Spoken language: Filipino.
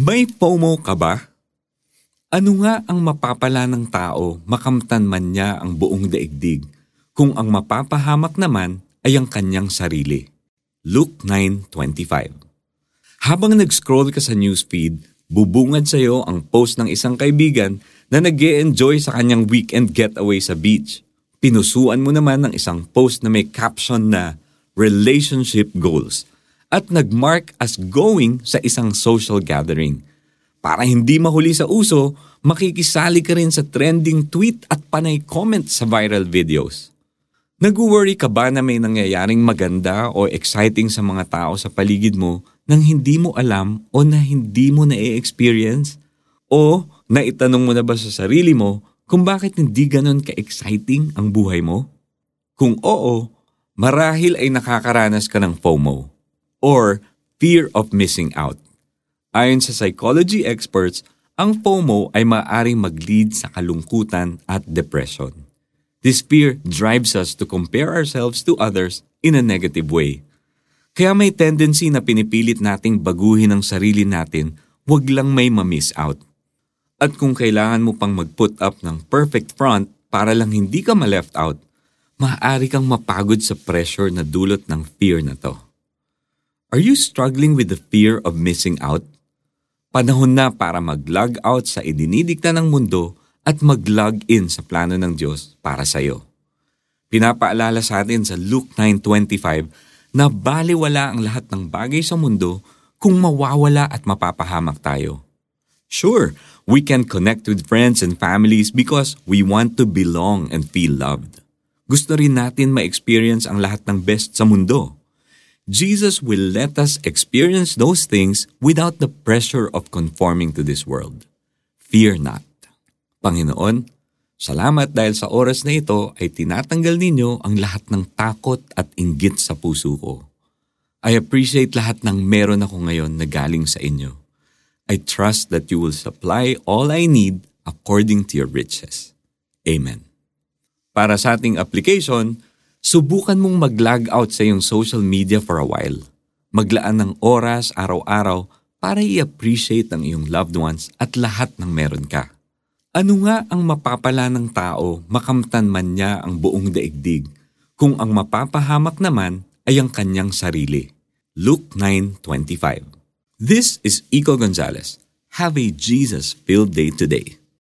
May FOMO ka ba? Ano nga ang mapapala ng tao makamtan man niya ang buong daigdig kung ang mapapahamak naman ay ang kanyang sarili? Luke 9.25 Habang nag-scroll ka sa newsfeed, bubungad sa iyo ang post ng isang kaibigan na nag enjoy sa kanyang weekend getaway sa beach. Pinusuan mo naman ng isang post na may caption na Relationship Goals at nag-mark as going sa isang social gathering – para hindi mahuli sa uso, makikisali ka rin sa trending tweet at panay comment sa viral videos. Nag-worry ka ba na may nangyayaring maganda o exciting sa mga tao sa paligid mo nang hindi mo alam o na hindi mo na-experience? O naitanong mo na ba sa sarili mo kung bakit hindi ganon ka-exciting ang buhay mo? Kung oo, marahil ay nakakaranas ka ng FOMO or fear of missing out. Ayon sa psychology experts, ang FOMO ay maaaring mag-lead sa kalungkutan at depression. This fear drives us to compare ourselves to others in a negative way. Kaya may tendency na pinipilit nating baguhin ang sarili natin, wag lang may ma-miss out. At kung kailangan mo pang mag-put up ng perfect front para lang hindi ka ma-left out, maaari kang mapagod sa pressure na dulot ng fear na to. Are you struggling with the fear of missing out? Panahon na para mag-log out sa idinidikta ng mundo at mag-log in sa plano ng Diyos para sa iyo. Pinapaalala sa atin sa Luke 9.25 na baliwala ang lahat ng bagay sa mundo kung mawawala at mapapahamak tayo. Sure, we can connect with friends and families because we want to belong and feel loved. Gusto rin natin ma-experience ang lahat ng best sa mundo. Jesus will let us experience those things without the pressure of conforming to this world. Fear not. Panginoon, salamat dahil sa oras na ito ay tinatanggal ninyo ang lahat ng takot at inggit sa puso ko. I appreciate lahat ng meron ako ngayon na galing sa inyo. I trust that you will supply all I need according to your riches. Amen. Para sa ating application, Subukan mong mag-log out sa iyong social media for a while. Maglaan ng oras araw-araw para i-appreciate ang iyong loved ones at lahat ng meron ka. Ano nga ang mapapala ng tao makamtan man niya ang buong daigdig kung ang mapapahamak naman ay ang kanyang sarili? Luke 9.25 This is Iko Gonzalez. Have a Jesus-filled day today.